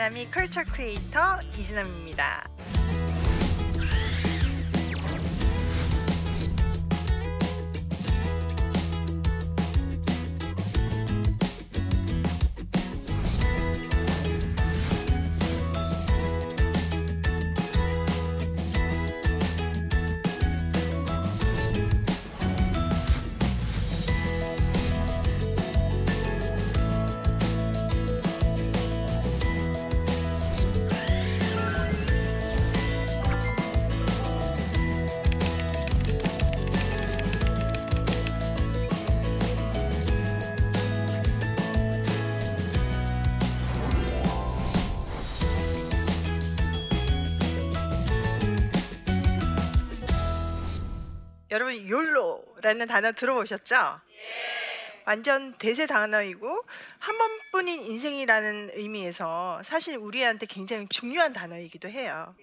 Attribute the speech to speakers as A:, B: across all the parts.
A: 지나미 컬처 크리에이터 이진남입니다. 여러분 욜로라는 단어 들어보셨죠? 완전 대세 단어이고 한 번뿐인 인생이라는 의미에서 사실 우리한테 굉장히 중요한 단어이기도 해요.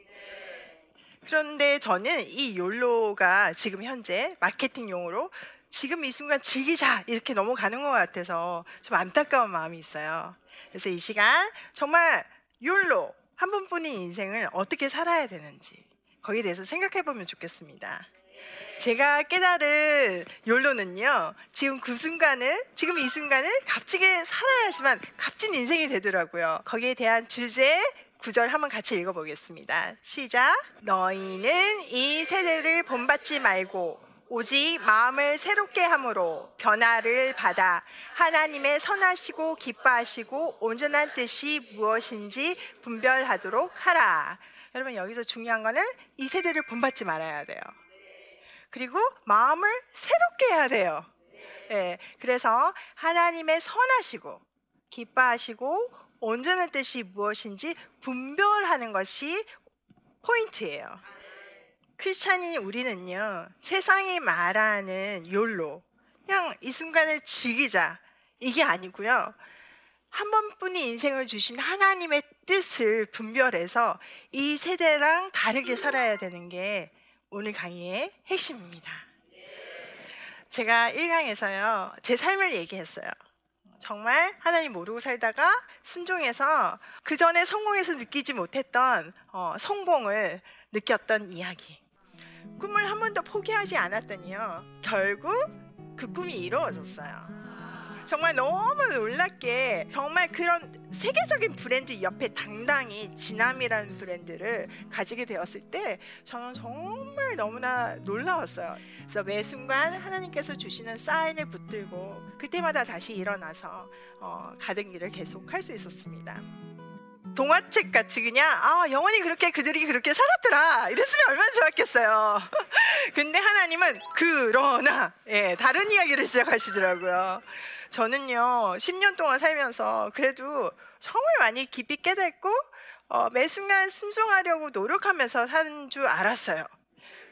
A: 그런데 저는 이 욜로가 지금 현재 마케팅 용어로 지금 이 순간 즐기자 이렇게 넘어가는 것 같아서 좀 안타까운 마음이 있어요. 그래서 이 시간 정말 욜로 한 번뿐인 인생을 어떻게 살아야 되는지 거기에 대해서 생각해 보면 좋겠습니다. 제가 깨달은 욜로는요, 지금 그 순간을, 지금 이 순간을 값지게 살아야지만 값진 인생이 되더라고요. 거기에 대한 주제, 구절 한번 같이 읽어보겠습니다. 시작. 너희는 이 세대를 본받지 말고 오직 마음을 새롭게 함으로 변화를 받아 하나님의 선하시고 기뻐하시고 온전한 뜻이 무엇인지 분별하도록 하라. 여러분 여기서 중요한 거는 이 세대를 본받지 말아야 돼요. 그리고 마음을 새롭게 해야 돼요. 예, 그래서 하나님의 선하시고 기뻐하시고 온전한 뜻이 무엇인지 분별하는 것이 포인트예요. 크리스찬인 우리는요, 세상이 말하는 욜로, 그냥 이 순간을 즐기자. 이게 아니고요. 한 번뿐인 인생을 주신 하나님의 뜻을 분별해서 이 세대랑 다르게 살아야 되는 게 오늘 강의의 핵심입니다. 제가 1강에서요, 제 삶을 얘기했어요. 정말 하나님 모르고 살다가 순종해서 그 전에 성공해서 느끼지 못했던 어, 성공을 느꼈던 이야기. 꿈을 한 번도 포기하지 않았더니요, 결국 그 꿈이 이루어졌어요. 정말 너무 놀랍게 정말 그런 세계적인 브랜드 옆에 당당히 진함이라는 브랜드를 가지게 되었을 때 저는 정말 너무나 놀라웠어요. 그래서 매 순간 하나님께서 주시는 사인을 붙들고 그때마다 다시 일어나서 어, 가던 길을 계속 할 수 있었습니다. 동화책 같이 그냥 아 영원히 그렇게 그들이 그렇게 살았더라 이랬으면 얼마나 좋았겠어요. 근데 하나님은 그러나 예, 다른 이야기를 시작하시더라고요. 저는요 10년 동안 살면서 그래도 정말 많이 깊이 깨닫고 어, 매 순간 순종하려고 노력하면서 사는 줄 알았어요.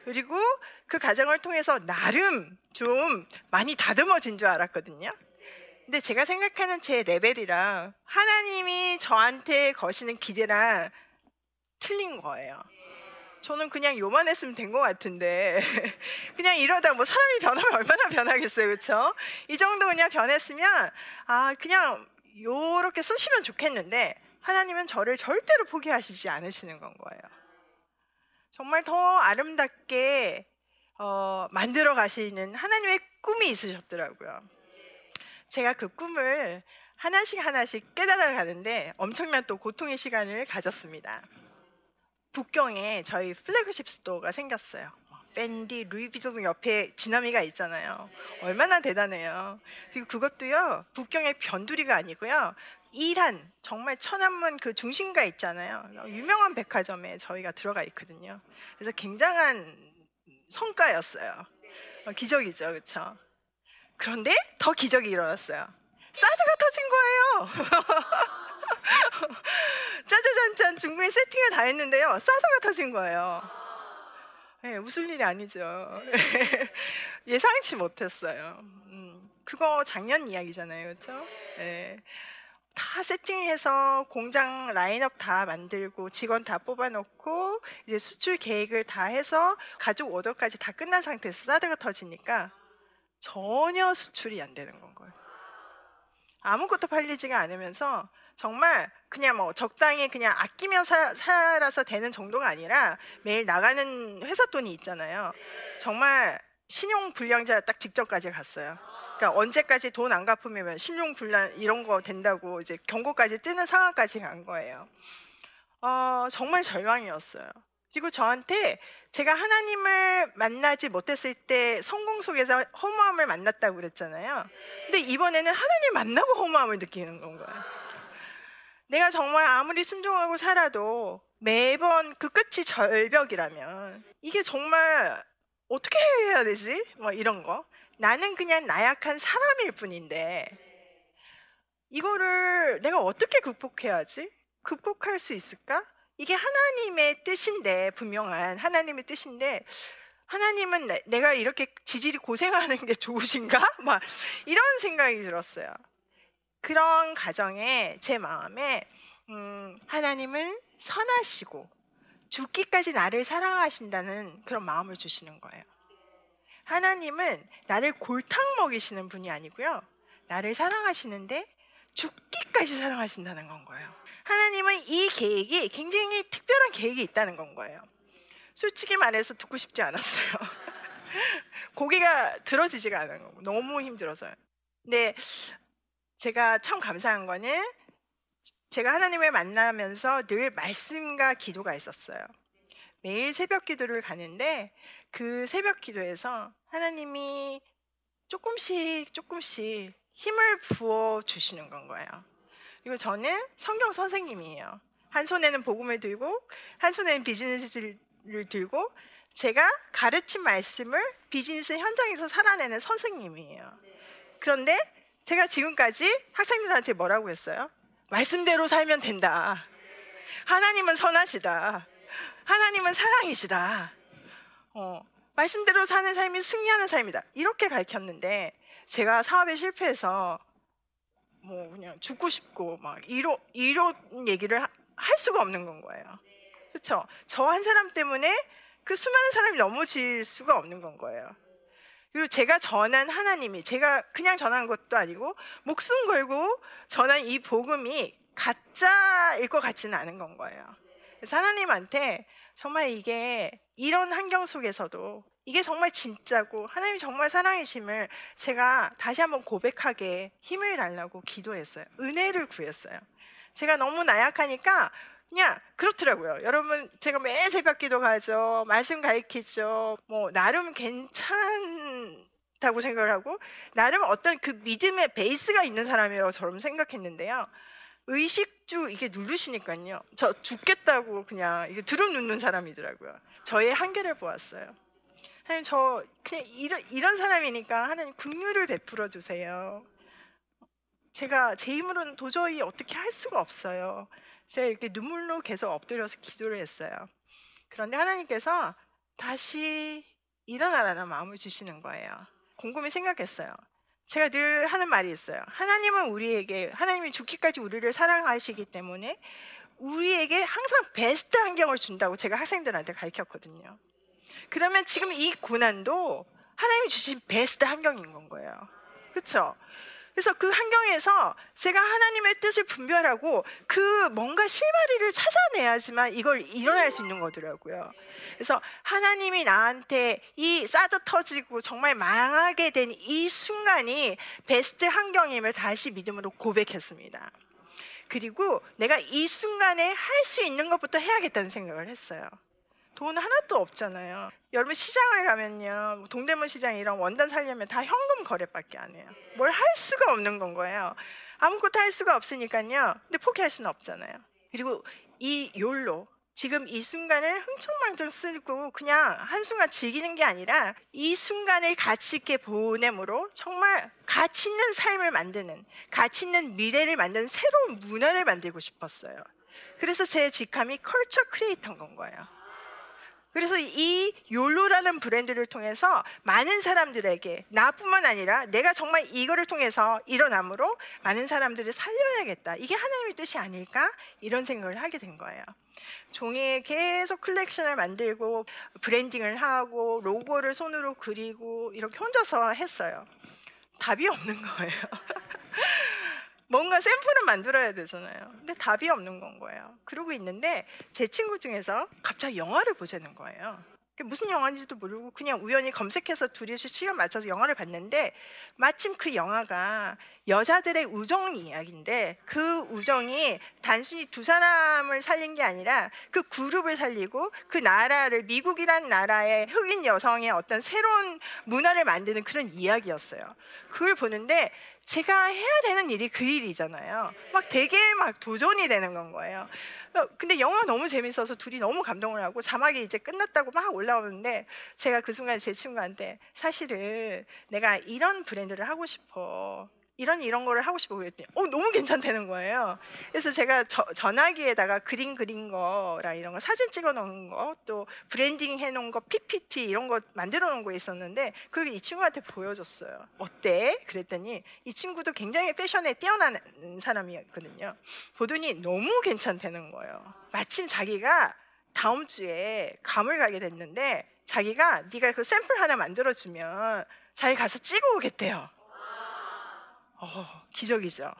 A: 그리고 그 과정을 통해서 나름 좀 많이 다듬어진 줄 알았거든요. 근데 제가 생각하는 제 레벨이랑 하나님이 저한테 거시는 기대랑 틀린 거예요. 저는 그냥 요만 했으면 된 것 같은데 그냥 이러다 뭐 사람이 변하면 얼마나 변하겠어요, 그렇죠? 이 정도 그냥 변했으면 아 그냥 요렇게 쓰시면 좋겠는데 하나님은 저를 절대로 포기하시지 않으시는 건 거예요. 정말 더 아름답게 어, 만들어 가시는 하나님의 꿈이 있으셨더라고요. 제가 그 꿈을 하나씩 하나씩 깨달아 가는데 엄청난 또 고통의 시간을 가졌습니다. 북경에 저희 플래그십 스토어가 생겼어요. 밴디, 루이비통 옆에 지나미가 있잖아요. 얼마나 대단해요. 그리고 그것도요, 북경의 변두리가 아니고요, 이란 정말 천안문 그 중심가 있잖아요. 유명한 백화점에 저희가 들어가 있거든요. 그래서 굉장한 성과였어요. 어, 기적이죠, 그렇죠? 그런데 더 기적이 일어났어요. 사드가 터진 거예요. 짜자잔짠 중국에 세팅을 다 했는데요. 사드가 터진 거예요. 네, 웃을 일이 아니죠. 예상치 못했어요. 음, 그거 작년 이야기잖아요, 그렇죠? 네. 다 세팅해서 공장 라인업 다 만들고 직원 다 뽑아놓고 이제 수출 계획을 다 해서 가족 오더까지 다 끝난 상태에서 사드가 터지니까 전혀 수출이 안 되는 건 거예요. 아무것도 팔리지가 않으면서 정말 그냥 뭐 적당히 그냥 아끼며 사, 살아서 되는 정도가 아니라 매일 나가는 회사 돈이 있잖아요. 정말 신용 불량자 딱 직전까지 갔어요. 그러니까 언제까지 돈 안 갚으면 신용 불량 이런 거 된다고 이제 경고까지 뜨는 상황까지 간 거예요. 어, 정말 절망이었어요. 그리고 저한테 제가 하나님을 만나지 못했을 때 성공 속에서 허무함을 만났다고 그랬잖아요. 근데 이번에는 하나님 만나고 허무함을 느끼는 건 거예요. 내가 정말 아무리 순종하고 살아도 매번 그 끝이 절벽이라면 이게 정말 어떻게 해야 되지? 뭐 이런 거. 나는 그냥 나약한 사람일 뿐인데 이거를 내가 어떻게 극복해야지? 극복할 수 있을까? 이게 하나님의 뜻인데 분명한 하나님의 뜻인데 하나님은 내, 내가 이렇게 지질이 고생하는 게 좋으신가? 막 이런 생각이 들었어요. 그런 가정에 제 마음에 음, 하나님은 선하시고 죽기까지 나를 사랑하신다는 그런 마음을 주시는 거예요. 하나님은 나를 골탕 먹이시는 분이 아니고요. 나를 사랑하시는데 죽기까지 사랑하신다는 건 거예요. 하나님은 이 계획이 굉장히 특별한 계획이 있다는 건 거예요. 솔직히 말해서 듣고 싶지 않았어요. 고개가 들어지지가 않은 거고 너무 힘들어서요. 근데 제가 참 감사한 거는 제가 하나님을 만나면서 늘 말씀과 기도가 있었어요. 매일 새벽 기도를 가는데 그 새벽 기도에서 하나님이 조금씩 조금씩 힘을 부어 주시는 건 거예요. 그리고 저는 성경 선생님이에요. 한 손에는 복음을 들고 한 손에는 비즈니스를 들고 제가 가르친 말씀을 비즈니스 현장에서 살아내는 선생님이에요. 그런데 제가 지금까지 학생들한테 뭐라고 했어요? 말씀대로 살면 된다. 하나님은 선하시다. 하나님은 사랑이시다. 어, 말씀대로 사는 삶이 승리하는 삶이다. 이렇게 가르쳤는데 제가 사업에 실패해서 뭐 그냥 죽고 싶고 막 이런 이런 얘기를 하, 할 수가 없는 건 거예요. 그렇죠? 저 한 사람 때문에 그 수많은 사람이 넘어질 수가 없는 건 거예요. 그리고 제가 전한 하나님이 제가 그냥 전한 것도 아니고 목숨 걸고 전한 이 복음이 가짜일 것 같지는 않은 건 거예요. 그래서 하나님한테 정말 이게 이런 환경 속에서도 이게 정말 진짜고 하나님이 정말 사랑이심을 제가 다시 한번 고백하게 힘을 달라고 기도했어요. 은혜를 구했어요. 제가 너무 나약하니까 그냥 그렇더라고요. 여러분 제가 매일 새벽 기도 가죠. 말씀 가르치죠. 뭐 나름 괜찮다고 생각을 하고 나름 어떤 그 믿음의 베이스가 있는 사람이라고 저는 생각했는데요. 의식 주 이게 누르시니까요. 저 죽겠다고 그냥 이게 들어 눕는 사람이더라고요. 저의 한계를 보았어요. 하나님 저 그냥 이런 이런 사람이니까 하나님 긍휼을 베풀어 주세요. 제가 제 힘으로는 도저히 어떻게 할 수가 없어요. 제가 이렇게 눈물로 계속 엎드려서 기도를 했어요. 그런데 하나님께서 다시 일어나라는 마음을 주시는 거예요. 곰곰이 생각했어요. 제가 늘 하는 말이 있어요. 하나님은 우리에게 하나님이 죽기까지 우리를 사랑하시기 때문에 우리에게 항상 베스트 환경을 준다고 제가 학생들한테 가르쳤거든요. 그러면 지금 이 고난도 하나님이 주신 베스트 환경인 건 거예요. 그렇죠? 그래서 그 환경에서 제가 하나님의 뜻을 분별하고 그 뭔가 실마리를 찾아내야지만 이걸 일어날 수 있는 거더라고요. 그래서 하나님이 나한테 이 싸져 터지고 정말 망하게 된 이 순간이 베스트 환경임을 다시 믿음으로 고백했습니다. 그리고 내가 이 순간에 할 수 있는 것부터 해야겠다는 생각을 했어요. 돈 하나도 없잖아요. 여러분 시장을 가면요. 뭐 동대문 시장 이런 원단 살려면 다 현금 거래밖에 안 해요. 뭘 할 수가 없는 건 거예요. 아무것도 할 수가 없으니까요. 근데 포기할 수는 없잖아요. 그리고 이 욜로 지금 이 순간을 흥청망청 쓰고 그냥 한순간 즐기는 게 아니라 이 순간을 가치 있게 보냄으로 정말 가치 있는 삶을 만드는 가치 있는 미래를 만드는 새로운 문화를 만들고 싶었어요. 그래서 제 직함이 culture creator인 건 거예요. 그래서 이 욜로라는 브랜드를 통해서 많은 사람들에게 나뿐만 아니라 내가 정말 이거를 통해서 일어남으로 많은 사람들을 살려야겠다. 이게 하나님의 뜻이 아닐까? 이런 생각을 하게 된 거예요. 종이에 계속 컬렉션을 만들고 branding을 하고 로고를 손으로 그리고 이렇게 혼자서 했어요. 답이 없는 거예요. 뭔가 샘플을 만들어야 되잖아요. 근데 답이 없는 건 거예요. 그러고 있는데 제 친구 중에서 갑자기 영화를 보자는 거예요. 무슨 영화인지도 모르고 그냥 우연히 검색해서 둘이서 시간 맞춰서 영화를 봤는데 마침 그 영화가 여자들의 우정 이야기인데 그 우정이 단순히 두 사람을 살린 게 아니라 그 그룹을 살리고 그 나라를 미국이란 나라의 흑인 여성의 어떤 새로운 문화를 만드는 그런 이야기였어요. 그걸 보는데 제가 해야 되는 일이 그 일이잖아요. 막 되게 막 도전이 되는 건 거예요. 어, 근데 영화 너무 재밌어서 둘이 너무 감동을 하고 자막이 이제 끝났다고 막 올라오는데 제가 그 순간 제 친구한테 사실은 내가 이런 브랜드를 하고 싶어. 이런 이런 거를 하고 싶어 그랬더니 어 너무 괜찮다는 거예요. 그래서 제가 저, 전화기에다가 그림 그린 거랑 이런 거 사진 찍어 놓은 거 또 브랜딩 해 놓은 거 PPT 이런 거 만들어 놓은 거 있었는데 그걸 이 친구한테 보여줬어요. 어때? 그랬더니 이 친구도 굉장히 패션에 뛰어난 사람이었거든요. 보더니 너무 괜찮다는 거예요. 마침 자기가 다음 주에 감을 가게 됐는데 자기가 네가 그 샘플 하나 만들어 주면 자기 가서 찍어 오겠대요. 어, 기적이죠.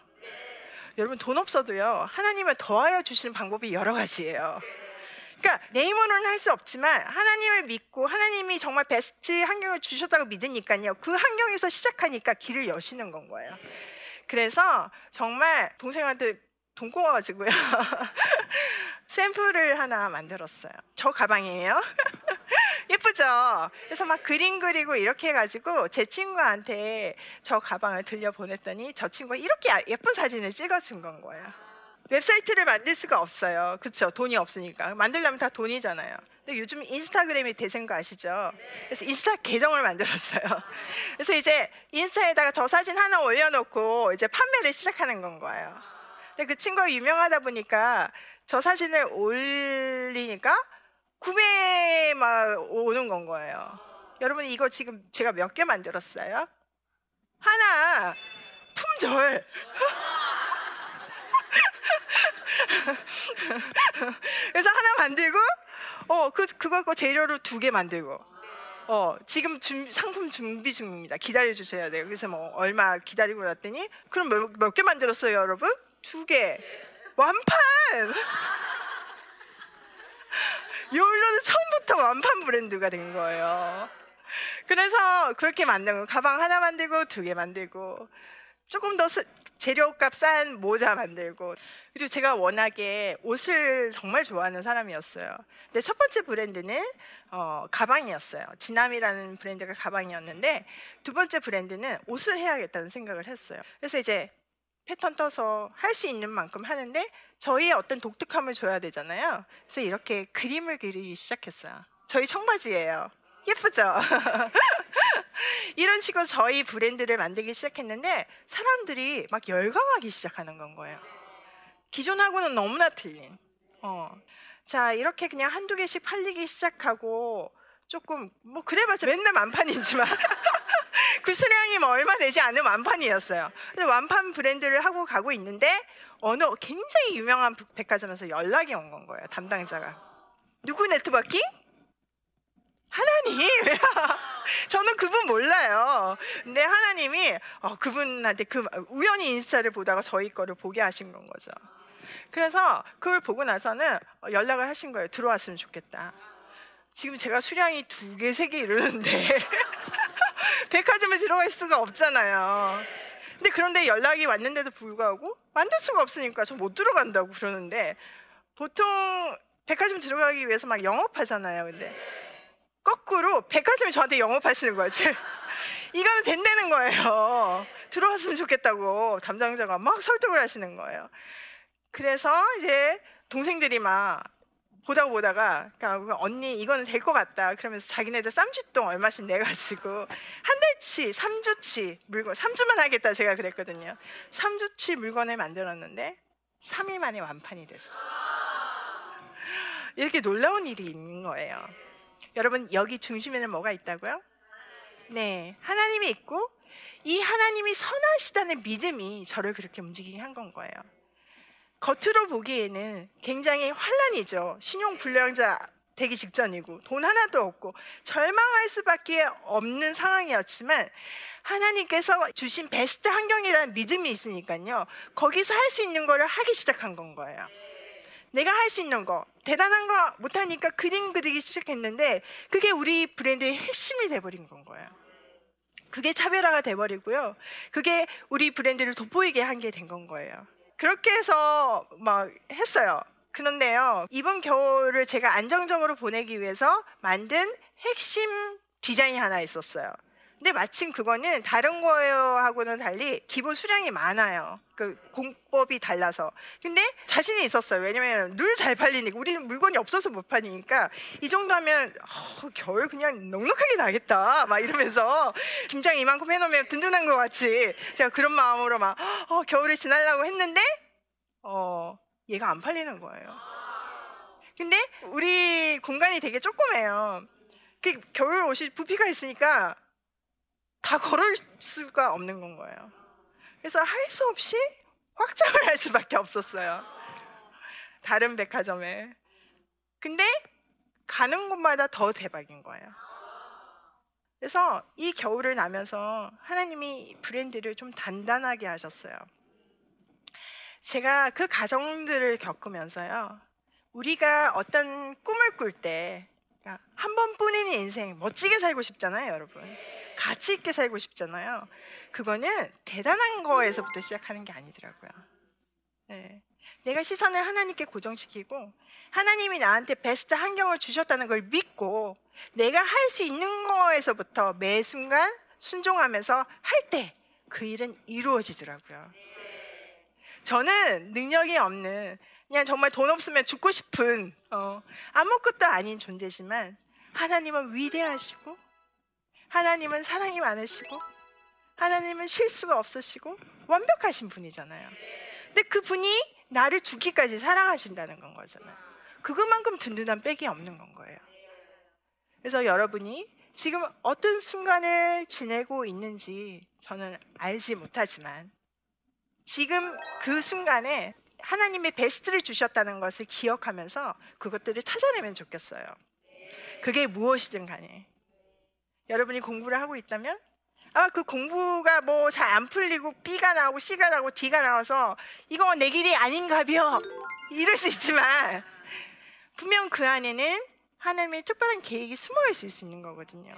A: 여러분 돈 없어도요 하나님을 더하여 주시는 방법이 여러 가지예요. 그러니까 내 힘으로는 할 수 없지만 하나님을 믿고 하나님이 정말 베스트 환경을 주셨다고 믿으니까요 그 환경에서 시작하니까 길을 여시는 건 거예요. 그래서 정말 동생한테 돈 꼬아가지고요 샘플을 하나 만들었어요. 저 가방이에요. 예쁘죠? 그래서 막 그림 그리고 이렇게 해가지고 제 친구한테 저 가방을 들려 보냈더니 저 친구가 이렇게 아, 예쁜 사진을 찍어준 건 거예요. 웹사이트를 만들 수가 없어요. 그렇죠? 돈이 없으니까 만들려면 다 돈이잖아요. 근데 요즘 인스타그램이 대세인 거 아시죠? 그래서 인스타 계정을 만들었어요. 그래서 이제 인스타에다가 저 사진 하나 올려놓고 이제 판매를 시작하는 건 거예요. 근데 그 친구가 유명하다 보니까 저 사진을 올리니까 구매 막 오는 건 거예요. 여러분 이거 지금 제가 몇 개 만들었어요? 하나 품절. 그래서 하나 만들고 어그 그거 거 재료로 두 개 만들고 어 지금 준, 상품 준비 중입니다. 기다려 주셔야 돼요. 그래서 뭐 얼마 기다리고 났더니 그럼 몇개 만들었어요, 여러분? 두 개. 완판. 요일로는 처음부터 완판 브랜드가 된 거예요. 그래서 그렇게 만든 가방 하나 만들고 두 개 만들고 조금 더 재료값 싼 모자 만들고 그리고 제가 워낙에 옷을 정말 좋아하는 사람이었어요. 근데 첫 번째 브랜드는 어, 가방이었어요. 지남이라는 브랜드가 가방이었는데 두 번째 브랜드는 옷을 해야겠다는 생각을 했어요. 그래서 이제 패턴 떠서 할 수 있는 만큼 하는데 저희의 어떤 독특함을 줘야 되잖아요. 그래서 이렇게 그림을 그리기 시작했어요. 저희 청바지예요. 예쁘죠? 이런 식으로 저희 브랜드를 만들기 시작했는데 사람들이 막 열광하기 시작하는 건 거예요. 기존하고는 너무나 틀린. 어. 자, 이렇게 그냥 한두 개씩 팔리기 시작하고 조금 뭐 그래봤자 맨날 만판이지만 그 수량이 뭐 얼마 되지 않은 완판이었어요. 근데 완판 브랜드를 하고 가고 있는데 어느 굉장히 유명한 백화점에서 연락이 온 건 거예요. 담당자가 누구 네트워킹? 하나님. 저는 그분 몰라요. 근데 하나님이 어, 그분한테 그 우연히 인스타를 보다가 저희 거를 보게 하신 건 거죠. 그래서 그걸 보고 나서는 연락을 하신 거예요. 들어왔으면 좋겠다. 지금 제가 수량이 두 개, 세 개 이러는데 백화점에 들어갈 수가 없잖아요. 근데 그런데 연락이 왔는데도 불구하고 만들 수가 없으니까 저 못 들어간다고 그러는데 보통 백화점 들어가기 위해서 막 영업하잖아요. 근데 거꾸로 백화점이 저한테 영업하시는 거예요. 이거는 된다는 거예요. 들어왔으면 좋겠다고 담당자가 막 설득을 하시는 거예요. 그래서 이제 동생들이 막 보다 보다가 그러니까 언니 이거는 될 것 같다. 그러면서 자기네들 쌈짓돈 얼마씩 내가지고 한 달치 3주치 물건 3주만 하겠다 제가 그랬거든요. 3주치 물건을 만들었는데 3일 만에 완판이 됐어. 이렇게 놀라운 일이 있는 거예요. 여러분 여기 중심에는 뭐가 있다고요? 네 하나님이 있고 이 하나님이 선하시다는 믿음이 저를 그렇게 움직이게 한 건 거예요 겉으로 보기에는 굉장히 환란이죠. 신용 불량자 되기 직전이고 돈 하나도 없고 절망할 수밖에 없는 상황이었지만 하나님께서 주신 베스트 환경이라는 믿음이 있으니까요. 거기서 할 수 있는 거를 하기 시작한 건 거예요. 내가 할 수 있는 거 대단한 거 못하니까 그림 그리기 시작했는데 그게 우리 브랜드의 핵심이 돼버린 건 거예요. 그게 차별화가 돼버리고요. 그게 우리 브랜드를 돋보이게 한 게 된 건 거예요. 그렇게 해서 막 했어요. 그런데요, 이번 겨울을 제가 안정적으로 보내기 위해서 만든 핵심 디자인이 하나 있었어요. 근데 마침 그거는 다른 거하고는 달리 기본 수량이 많아요. 그 공법이 달라서. 근데 자신이 있었어요. 왜냐면 늘 잘 팔리니까 우리는 물건이 없어서 못 파니까 이 정도 하면 어, 겨울 그냥 넉넉하게 나겠다. 막 이러면서 김장 이만큼 해놓으면 든든한 것 같이 제가 그런 마음으로 막 어, 겨울을 지나려고 했는데 어, 얘가 안 팔리는 거예요. 근데 우리 공간이 되게 조그매요. 그 겨울 옷이 부피가 있으니까 다 걸을 수가 없는 건 거예요. 그래서 할 수 없이 확장을 할 수밖에 없었어요. 다른 백화점에. 근데 가는 곳마다 더 대박인 거예요. 그래서 이 겨울을 나면서 하나님이 브랜드를 좀 단단하게 하셨어요. 제가 그 가정들을 겪으면서요. 우리가 어떤 꿈을 꿀때 그러니까 한 번뿐인 인생 멋지게 살고 싶잖아요, 여러분. 가치 있게 살고 싶잖아요. 그거는 대단한 거에서부터 시작하는 게 아니더라고요. 네. 내가 시선을 하나님께 고정시키고 하나님이 나한테 베스트 환경을 주셨다는 걸 믿고 내가 할 수 있는 거에서부터 매 순간 순종하면서 할 때 그 일은 이루어지더라고요. 저는 능력이 없는 그냥 정말 돈 없으면 죽고 싶은 어, 아무것도 아닌 존재지만 하나님은 위대하시고 하나님은 사랑이 많으시고 하나님은 실수가 없으시고 완벽하신 분이잖아요. 근데 그 분이 나를 죽기까지 사랑하신다는 건 거잖아요. 그것만큼 든든한 백이 없는 건 거예요. 그래서 여러분이 지금 어떤 순간을 지내고 있는지 저는 알지 못하지만 지금 그 순간에 하나님의 베스트를 주셨다는 것을 기억하면서 그것들을 찾아내면 좋겠어요. 그게 무엇이든 간에. 여러분이 공부를 하고 있다면 아마 그 공부가 뭐 잘 안 풀리고 B가 나오고 C가 나오고 D가 나와서 이거 내 길이 아닌가벼 이럴 수 있지만 분명 그 안에는 하나님의 특별한 계획이 숨어 있을 수 있는 거거든요.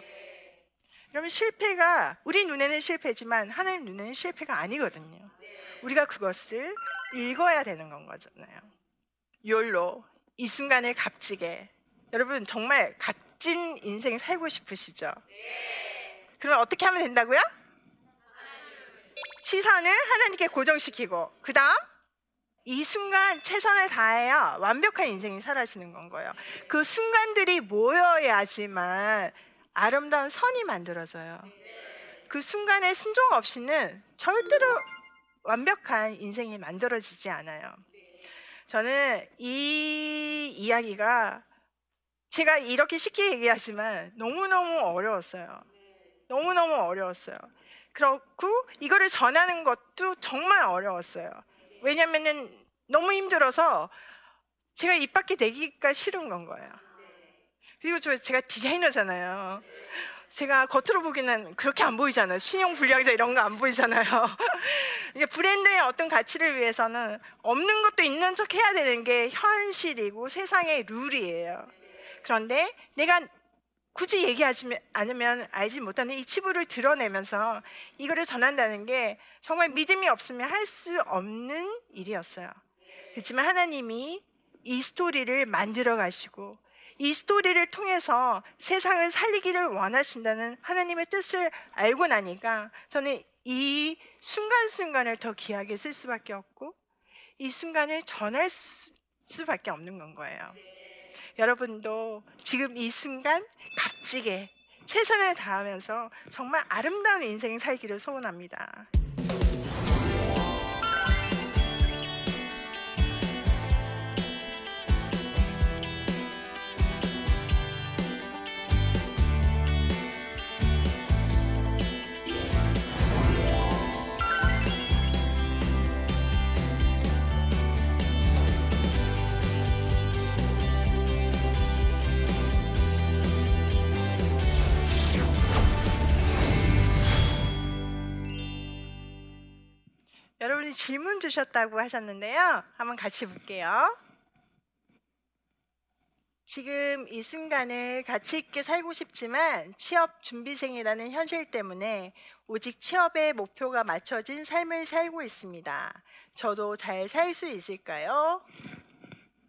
A: 그러면 실패가 우리 눈에는 실패지만 하나님 눈에는 실패가 아니거든요. 우리가 그것을 읽어야 되는 건 거잖아요. 욜로 이 순간을 값지게 여러분 정말 값 진 인생 살고 싶으시죠? 그러면 어떻게 하면 된다고요? 시선을 하나님께 고정시키고 그 다음 이 순간 최선을 다해야 완벽한 인생이 사라지는 건 거예요. 그 순간들이 모여야지만 아름다운 선이 만들어져요. 그 순간에 순종 없이는 절대로 완벽한 인생이 만들어지지 않아요. 저는 이 이야기가 제가 이렇게 쉽게 얘기하지만 너무너무 어려웠어요. 너무너무 어려웠어요. 그렇고 이거를 전하는 것도 정말 어려웠어요. 왜냐면은 너무 힘들어서 제가 입 밖에 내기가 싫은 건 거예요. 그리고 저 제가 디자이너잖아요. 제가 겉으로 보기는 그렇게 안 보이잖아요. 신용 불량자 이런 거 안 보이잖아요. 이게 브랜드의 어떤 가치를 위해서는 없는 것도 있는 척 해야 되는 게 현실이고 세상의 룰이에요. 그런데 내가 굳이 얘기하지 않으면 알지 못하는 이 치부를 드러내면서 이거를 전한다는 게 정말 믿음이 없으면 할 수 없는 일이었어요. 그렇지만 하나님이 이 스토리를 만들어 가시고 이 스토리를 통해서 세상을 살리기를 원하신다는 하나님의 뜻을 알고 나니까 저는 이 순간순간을 더 귀하게 쓸 수밖에 없고 이 순간을 전할 수, 수밖에 없는 건 거예요. 여러분도 지금 이 순간 값지게 최선을 다하면서 정말 아름다운 인생 살기를 소원합니다. 여러분이 질문 주셨다고 하셨는데요. 한번 같이 볼게요. 지금 이 순간을 가치 있게 살고 싶지만 취업 준비생이라는 현실 때문에 오직 취업의 목표가 맞춰진 삶을 살고 있습니다. 저도 잘 살 수 있을까요?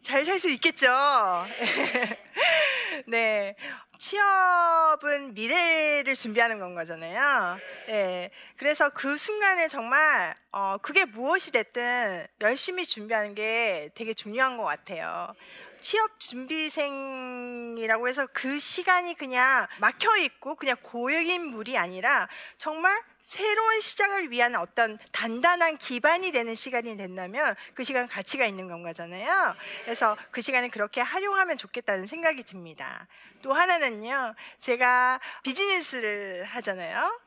A: 잘 살 수 있겠죠. 네. 취업은 미래를 준비하는 건 거잖아요. 네. 그래서 그 순간을 정말, 어, 그게 무엇이 됐든 열심히 준비하는 게 되게 중요한 것 같아요. 취업 준비생이라고 해서 그 시간이 그냥 막혀 있고 그냥 고역인 물이 아니라 정말 새로운 시작을 위한 어떤 단단한 기반이 되는 시간이 된다면 그 시간 가치가 있는 건 거잖아요. 그래서 그 시간을 그렇게 활용하면 좋겠다는 생각이 듭니다. 또 하나는요, 제가 비즈니스를 하잖아요.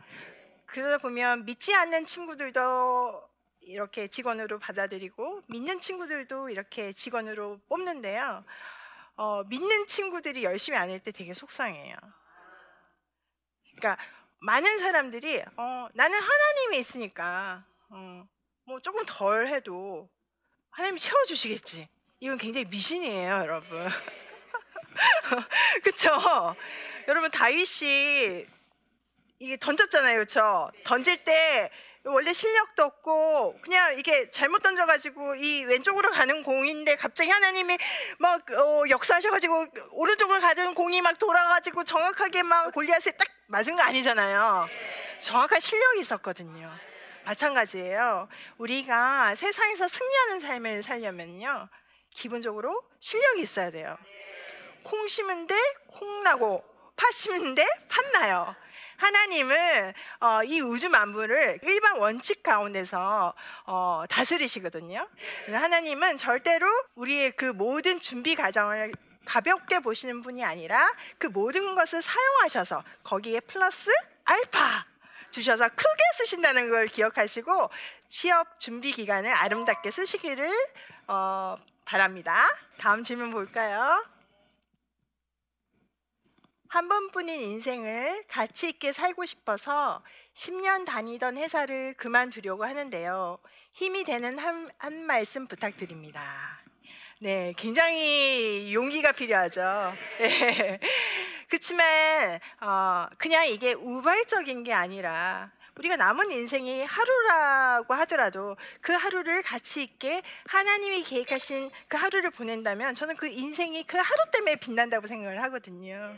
A: 그러다 보면 믿지 않는 친구들도 이렇게 직원으로 받아들이고 믿는 친구들도 이렇게 직원으로 뽑는데요. 어, 믿는 친구들이 열심히 안 할 때 되게 속상해요. 그러니까 많은 사람들이 어, 나는 하나님이 있으니까 어, 뭐 조금 덜 해도 하나님이 채워주시겠지. 이건 굉장히 미신이에요, 여러분. 그렇죠? 여러분 다윗이 이게 던졌잖아요, 그렇죠? 던질 때 원래 실력도 없고 그냥 이게 잘못 던져가지고 이 왼쪽으로 가는 공인데 갑자기 하나님이 막 어, 역사하셔가지고 오른쪽으로 가는 공이 막 돌아가지고 정확하게 막 골리앗에 딱 맞은 거 아니잖아요. 정확한 실력이 있었거든요. 마찬가지예요. 우리가 세상에서 승리하는 삶을 살려면요. 기본적으로 실력이 있어야 돼요. 콩 심은데 콩 나고 팥 심은데 팥 나요. 하나님은 어, 이 우주 만물을 일반 원칙 가운데서 어, 다스리시거든요. 하나님은 절대로 우리의 그 모든 준비 과정을 가볍게 보시는 분이 아니라 그 모든 것을 사용하셔서 거기에 플러스 알파 주셔서 크게 쓰신다는 걸 기억하시고 취업 준비 기간을 아름답게 쓰시기를 어, 바랍니다. 다음 질문 볼까요? 한 번뿐인 인생을 가치 있게 살고 싶어서 10년 다니던 회사를 그만두려고 하는데요. 힘이 되는 한, 한 말씀 부탁드립니다. 네, 굉장히 용기가 필요하죠. 네. 그렇지만 어, 그냥 이게 우발적인 게 아니라 우리가 남은 인생이 하루라고 하더라도 그 하루를 가치 있게 하나님이 계획하신 그 하루를 보낸다면 저는 그 인생이 그 하루 때문에 빛난다고 생각을 하거든요.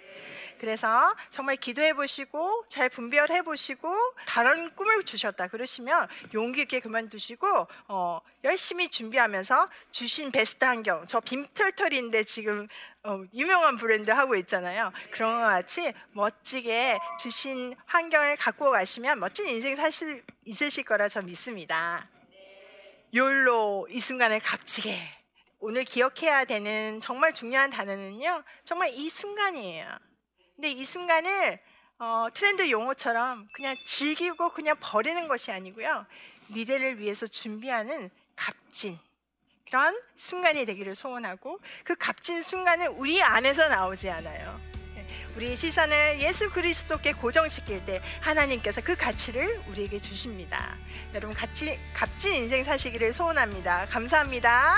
A: 그래서 정말 기도해 보시고 잘 분별해 보시고 다른 꿈을 주셨다 그러시면 용기 있게 그만두시고 어, 열심히 준비하면서 주신 베스트 환경 저 빔털털인데 지금 어, 유명한 브랜드 하고 있잖아요. 그런 것 같이 멋지게 주신 환경을 갖고 가시면 멋진 인생 사실 있으실 거라 저 믿습니다. 욜로 이 순간을 값지게 오늘 기억해야 되는 정말 중요한 단어는요. 정말 이 순간이에요. 근데 이 순간을 어, 트렌드 용어처럼 그냥 즐기고 그냥 버리는 것이 아니고요. 미래를 위해서 준비하는 값진 그런 순간이 되기를 소원하고 그 값진 순간은 우리 안에서 나오지 않아요. 네, 우리 시선을 예수 그리스도께 고정시킬 때 하나님께서 그 가치를 우리에게 주십니다. 여러분 값진, 값진 인생 사시기를 소원합니다. 감사합니다.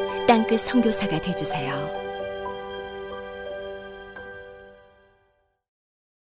B: 땅끝 성교사가 되주세요